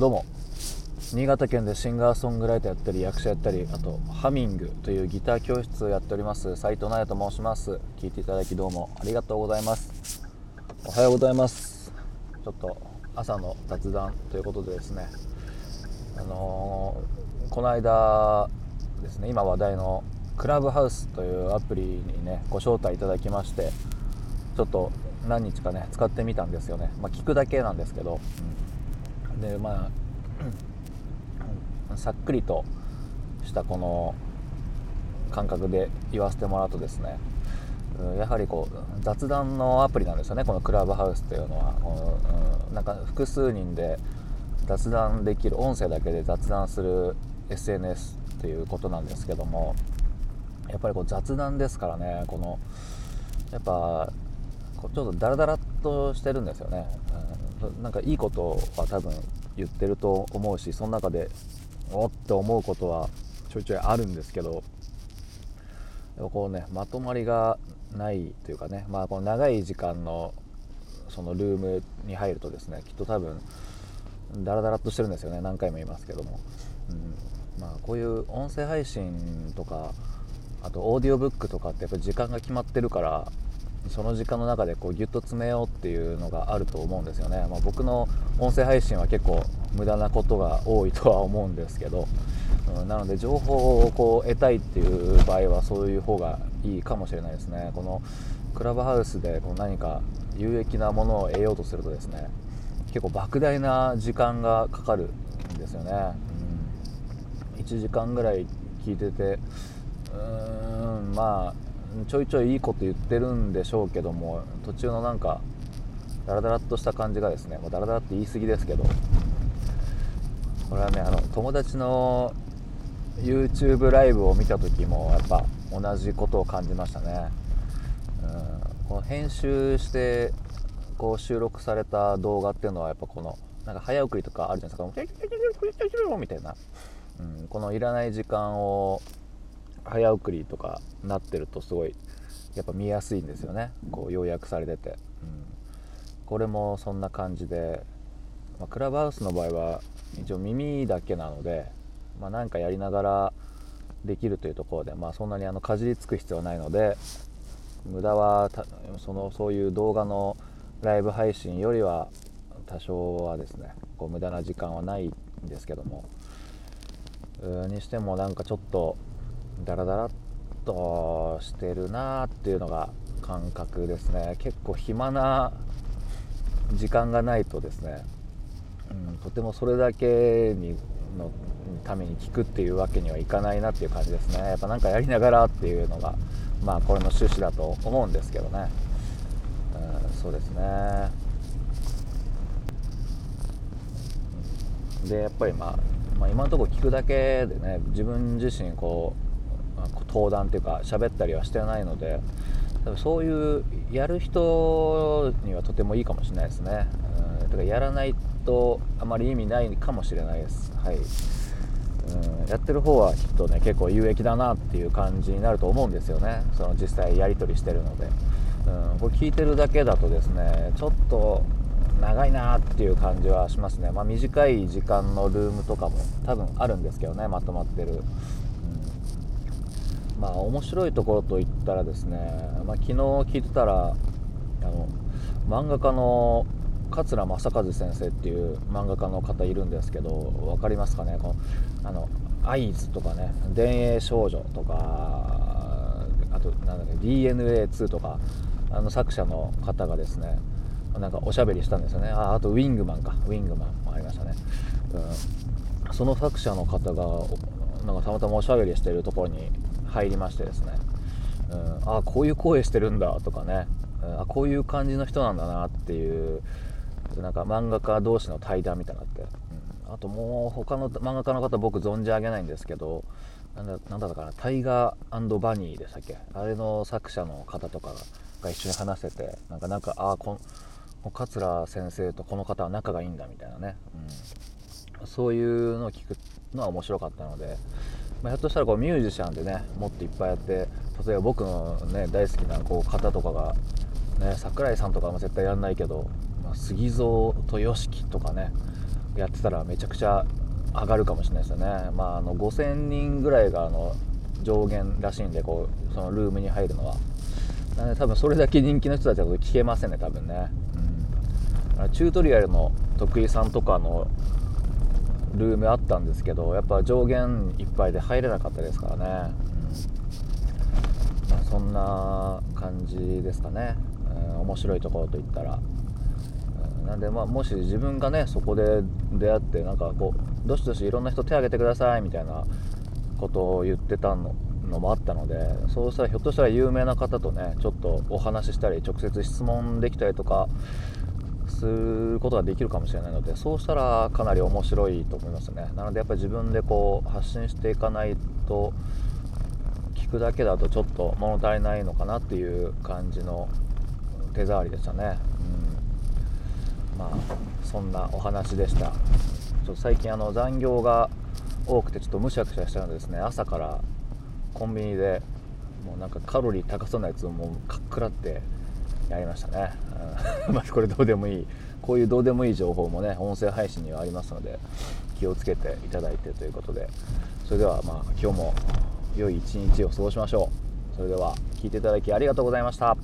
どうも。新潟県でシンガーソングライターやったり役者やったりあとハミングというギター教室をやっております斉藤奈也と申します。聞いていただきどうもありがとうございます。おはようございます。ちょっと朝の雑談ということでですね。あのー、この間ですね今話題のクラブハウスというアプリにねご招待いただきましてちょっと何日かね使ってみたんですよね。まあ、聞くだけなんですけど、うん、でまあさっくりとしたこの感覚で言わせてもらうとですねやはりこう雑談のアプリなんですよねこのクラブハウスというのは。この、うん、なんか複数人で雑談できる音声だけで雑談する SNS ということなんですけどもやっぱりこう雑談ですからねこのやっぱちょっとダラダラとしてるんですよね、なんかいいことは多分言ってると思うしその中でおって思うことはちょいちょいあるんですけどこうねまとまりがないというかねまあこの長い時間のそのルームに入るとですねきっと多分ダラダラっとしてるんですよね何回も言いますけども、うん、まあこういう音声配信とかあとオーディオブックとかってやっぱ時間が決まってるからその時間の中でこうギュッと詰めようっていうのがあると思うんですよね、まあ、僕の音声配信は結構無駄なことが多いとは思うんですけど、うん、なので情報をこう得たいっていう場合はそういう方がいいかもしれないですね。このクラブハウスでこう何か有益なものを得ようとするとですね結構莫大な時間がかかるんですよね、うん、1時間ぐらい聞いててうーんまあちょいちょいいいこと言ってるんでしょうけども途中のなんかダラダラっとした感じがですね、まあ、ダラダラって言い過ぎですけどこれはねあの友達の YouTube ライブを見た時もやっぱ同じことを感じましたね、うん、この編集してこう収録された動画っていうのはやっぱこのなんか早送りとかあるじゃないですか。みたいな、うん、このいらない時間を早送りとかなってるとすごいやっぱ見やすいんですよね。こう要約されてて、うん、これもそんな感じで、まあ、クラブハウスの場合は一応耳だけなので、まあ、かやりながらできるというところで、まあ、そんなにあのかじりつく必要はないので無駄はそのそういう動画のライブ配信よりは多少はですねこう無駄な時間はないんですけども。にしてもなんかちょっとダラダラっとしてるなっていうのが感覚ですね。結構暇な時間がないとですね、うん、とてもそれだけにのために聞くっていうわけにはいかないなっていう感じですね。やっぱ何かやりながらっていうのがまあこれの趣旨だと思うんですけどね、うん、そうですね。でやっぱりまあ、まあ、今のところ聞くだけでね自分自身こう登壇というか喋ったりはしてないので多分そういうやる人にはとてもいいかもしれないですね。うん、だからやらないとあまり意味ないかもしれないです。はい。うん、やってる方はきっとね結構有益だなっていう感じになると思うんですよね。その実際やり取りしてるので。うん、これ聞いてるだけだとですねちょっと長いなっていう感じはしますね。まあ、短い時間のルームとかも多分あるんですけどねまとまってる。まあ面白いところといったらですね、まあ、昨日聞いてたらあの漫画家の桂正和先生っていう漫画家の方いるんですけど分かりますかね？このあの合図とかね「田園少女」とかあとなんだっけ DNA2 とかあの作者の方がですねなんかおしゃべりしたんですよね。ああとウィングマンか。ウィングマンもありましたね、うん、その作者の方がなんかたまたまおしゃべりしてるところに入りましてですね、うん、あこういう声してるんだとかね、うん、あこういう感じの人なんだなっていうなんか漫画家同士の対談みたいなって、うん、あともう他の漫画家の方僕存じ上げないんですけどなんだなんだったかな。タイガーバニーでしたっけ？あれの作者の方とかが一緒に話せてなんかなんかあこ桂先生とこの方は仲がいいんだみたいなね、うん、そういうのを聞くのは面白かったのでまあ、ひょっとしたらこうミュージシャンでねもっといっぱいやって例えば僕の、ね、大好きなこう方とかが、ね、桜井さんとかも絶対やんないけど、まあ、杉蔵と YOSHIKI とかねやってたらめちゃくちゃ上がるかもしれないですよね、まあ、あの5000人ぐらいがあの上限らしいんでこうそのルームに入るのは。なので多分それだけ人気の人たちだと聞けませんね多分ね、うん、チュートリアルの徳井さんとかのルームあったんですけどやっぱ上限いっぱいで入れなかったですからね、うん。まあ、そんな感じですかね、うん、面白いところといったら、うん、なんでまあもし自分がねそこで出会ってなんかこうどしどしいろんな人手挙げてくださいみたいなことを言ってたののもあったのでそうしたらひょっとしたら有名な方とねちょっとお話ししたり直接質問できたりとかすることができるかもしれないのでそうしたらかなり面白いと思いますね。なのでやっぱり自分でこう発信していかないと聞くだけだとちょっと物足りないのかなっていう感じの手触りでしたね、うん、まあそんなお話でした。ちょっと最近あの残業が多くてちょっとむしゃくしゃしたのでですね。朝からコンビニでもうなんかカロリー高そうなやつをもうかっくらってやりましたね、うん、まあこれどうでもいい。こういうどうでもいい情報もね音声配信にはありますので気をつけていただいてということで。それではまあ今日も良い一日を過ごしましょう。それでは聞いていただきありがとうございました。